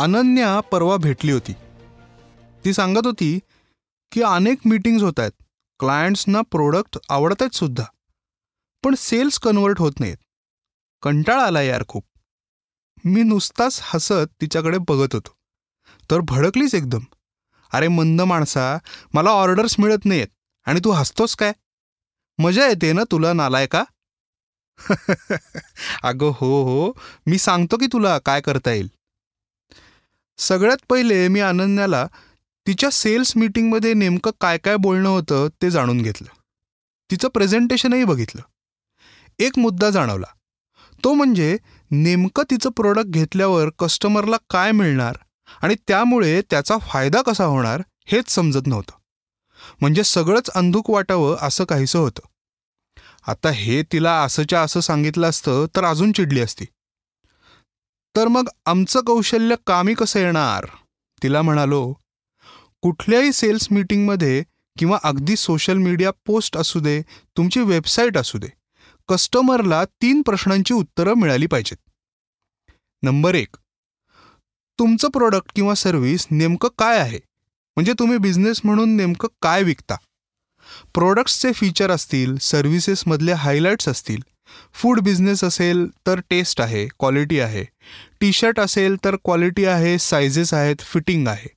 अनन्या परवा भेटली होती. ती सांगत होती की अनेक मीटिंग्स होत आहेत. क्लायंट्सना प्रोडक्ट आवडत आहेत सुद्धा. पण सेल्स कन्वर्ट होत नाहीत. कंटाळा आला यार खूप. मी नुसताच हसत तिच्याकडे बघत होतो. तर भडकलीच एकदम. अरे मंद माणसा मला ऑर्डर्स मिळत नाहीत. आणि तू हसतोस काय? मजा येते ना तुला नालाय का? अगं हो हो. मी सांगतो की तुला काय करता येईल. सगळ्यात पहिले मी अनन्याला तिच्या सेल्स मीटिंगमध्ये नेमकं काय काय बोलणं होतं ते जाणून घेतलं. तिचं प्रेझेंटेशनही बघितलं. एक मुद्दा जाणवला. तो म्हणजे नेमकं तिचं प्रोडक्ट घेतल्यावर कस्टमरला काय मिळणार आणि त्यामुळे त्याचा फायदा कसा होणार हेच समजत नव्हतं. म्हणजे सगळंच अंधुक वाटावं असं काहीसं होतं. आता हे तिला असंच्या असं सांगितलं असतं तर अजून चिडली असती. तर मग आमचं कौशल्य कामी कसं येणार? तिला म्हणालो कुठल्याही सेल्स मीटिंगमध्ये किंवा अगदी सोशल मीडिया पोस्ट असू दे तुमची वेबसाईट असू दे कस्टमरला तीन प्रश्नांची उत्तरं मिळाली पाहिजेत. नंबर एक तुमचं प्रोडक्ट किंवा सर्व्हिस नेमकं काय आहे? म्हणजे तुम्ही बिझनेस म्हणून नेमकं काय विकता? प्रोडक्ट्सचे फीचर असतील सर्व्हिसेसमधले हायलाईट्स असतील फूड बिझनेस असेल तर टेस्ट आहे क्वालिटी आहे. टी शर्ट असेल तर क्वालिटी आहे सायझेस आहेत फिटिंग आहे.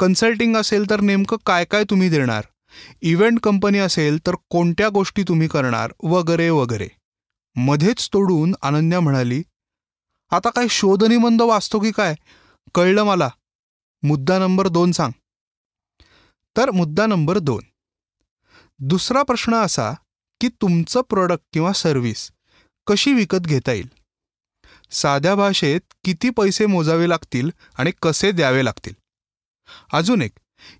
कन्सल्टिंग असेल तर नेमकं काय काय तुम्ही देणार? इव्हेंट कंपनी असेल तर कोणत्या गोष्टी तुम्ही करणार? वगैरे वगैरे. मध्येच तोडून अनन्या म्हणाली आता काय शोधनिबंध वाचतो की काय? कळलं मला. मुद्दा नंबर दोन सांग. तर मुद्दा नंबर दोन. दुसरा प्रश्न असा की तुमचं प्रोडक्ट किंवा सर्व्हिस कशी विकत घेता येईल? साध्या भाषेत किती पैसे मोजावे लागतील आणि कसे द्यावे लागतील? अजून एक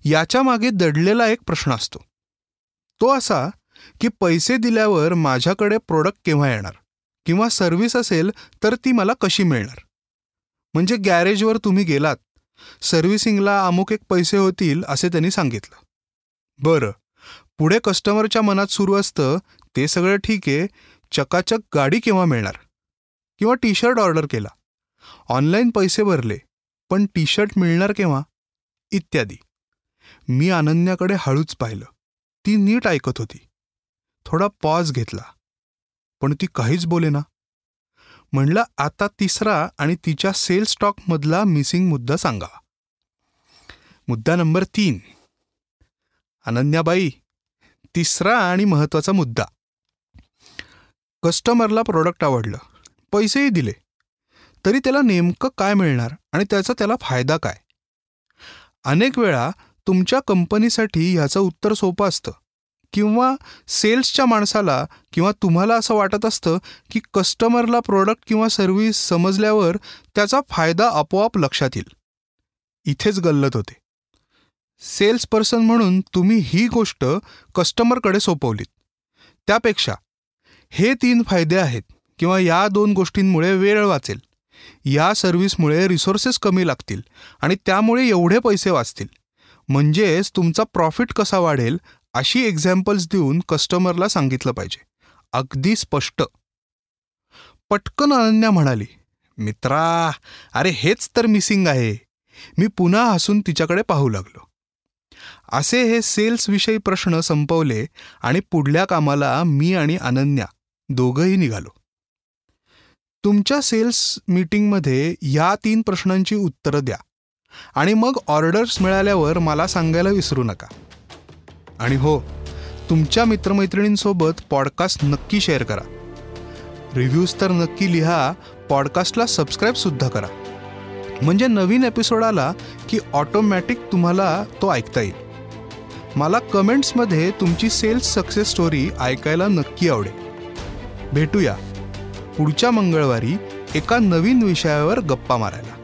याच्या मागे दडलेला एक प्रश्न असतो. तो असा की पैसे दिल्यावर माझ्याकडे प्रोडक्ट केव्हा येणार? किंवा सर्व्हिस असेल तर ती मला कशी मिळणार? म्हणजे गॅरेजवर तुम्ही गेलात सर्व्हिसिंगला अमुक एक पैसे होतील असे त्यांनी सांगितलं. बरं पुढे कस्टमरच्या मनात सुरू असतं ते सगळं ठीक आहे चकाचक गाडी केव्हा मिळणार? किंवा टी शर्ट ऑर्डर केला. ऑनलाईन पैसे भरले पण टी शर्ट मिळणार केव्हा? इत्यादी. मी अनन्याकडे हळूच पाहिलं. ती नीट ऐकत होती. थोडा पॉज घेतला. पण ती काहीच बोले ना. म्हणलं आता तिसरा आणि तिच्या सेल्स स्टॉकमधला मिसिंग मुद्दा सांगा. मुद्दा नंबर तीन. अनन्याबाई तिसरा आणि महत्त्वाचा मुद्दा. कस्टमरला प्रोडक्ट आवडलं. पैसेही दिले. तरी त्याला नेमकं काय मिळणार आणि त्याचा त्याला फायदा काय? अनेक वेळा तुमच्या कंपनीसाठी ह्याचं उत्तर सोपं असतं. किंवा सेल्सच्या माणसाला किंवा तुम्हाला असं वाटत असतं की कस्टमरला प्रोडक्ट किंवा सर्व्हिस समजल्यावर त्याचा फायदा आपोआप लक्षात येईल. इथेच गल्लत होते. सेल्स पर्सन म्हणून तुम्ही ही गोष्ट कस्टमरकडे सोपवलीत. त्यापेक्षा हे तीन फायदे आहेत किंवा या दोन गोष्टींमुळे वेळ वाचेल. या सर्व्हिसमुळे रिसोर्सेस कमी लागतील आणि त्यामुळे एवढे पैसे वाचतील. म्हणजेच तुमचा प्रॉफिट कसा वाढेल अशी एक्झाम्पल्स देऊन कस्टमरला सांगितलं पाहिजे. अगदी स्पष्ट. पटकन अनन्या म्हणाली मित्रा अरे हेच तर मिसिंग आहे. मी पुन्हा हसून तिच्याकडे पाहू लागलो. असे हे सेल्सविषयी प्रश्न संपवले आणि पुढल्या कामाला मी आणि अनन्या दोघंही निघालो. तुमच्या सेल्स मीटिंगमध्ये या तीन प्रश्नांची उत्तरं द्या आणि मग ऑर्डर्स मिळाल्यावर मला सांगायला विसरू नका. आणि हो तुमच्या मित्रमैत्रिणींसोबत पॉडकास्ट नक्की शेअर करा. रिव्ह्यूज तर नक्की लिहा पॉडकास्टला सबस्क्राईबसुद्धा करा. म्हणजे नवीन एपिसोड आला की ऑटोमॅटिक तुम्हाला तो ऐकता येईल. मला कमेंट्समध्ये तुमची सेल्स सक्सेस स्टोरी ऐकायला नक्की आवडेल. भेटूया पुढच्या मंगळवारी एका नवीन विषयावर गप्पा मारायला.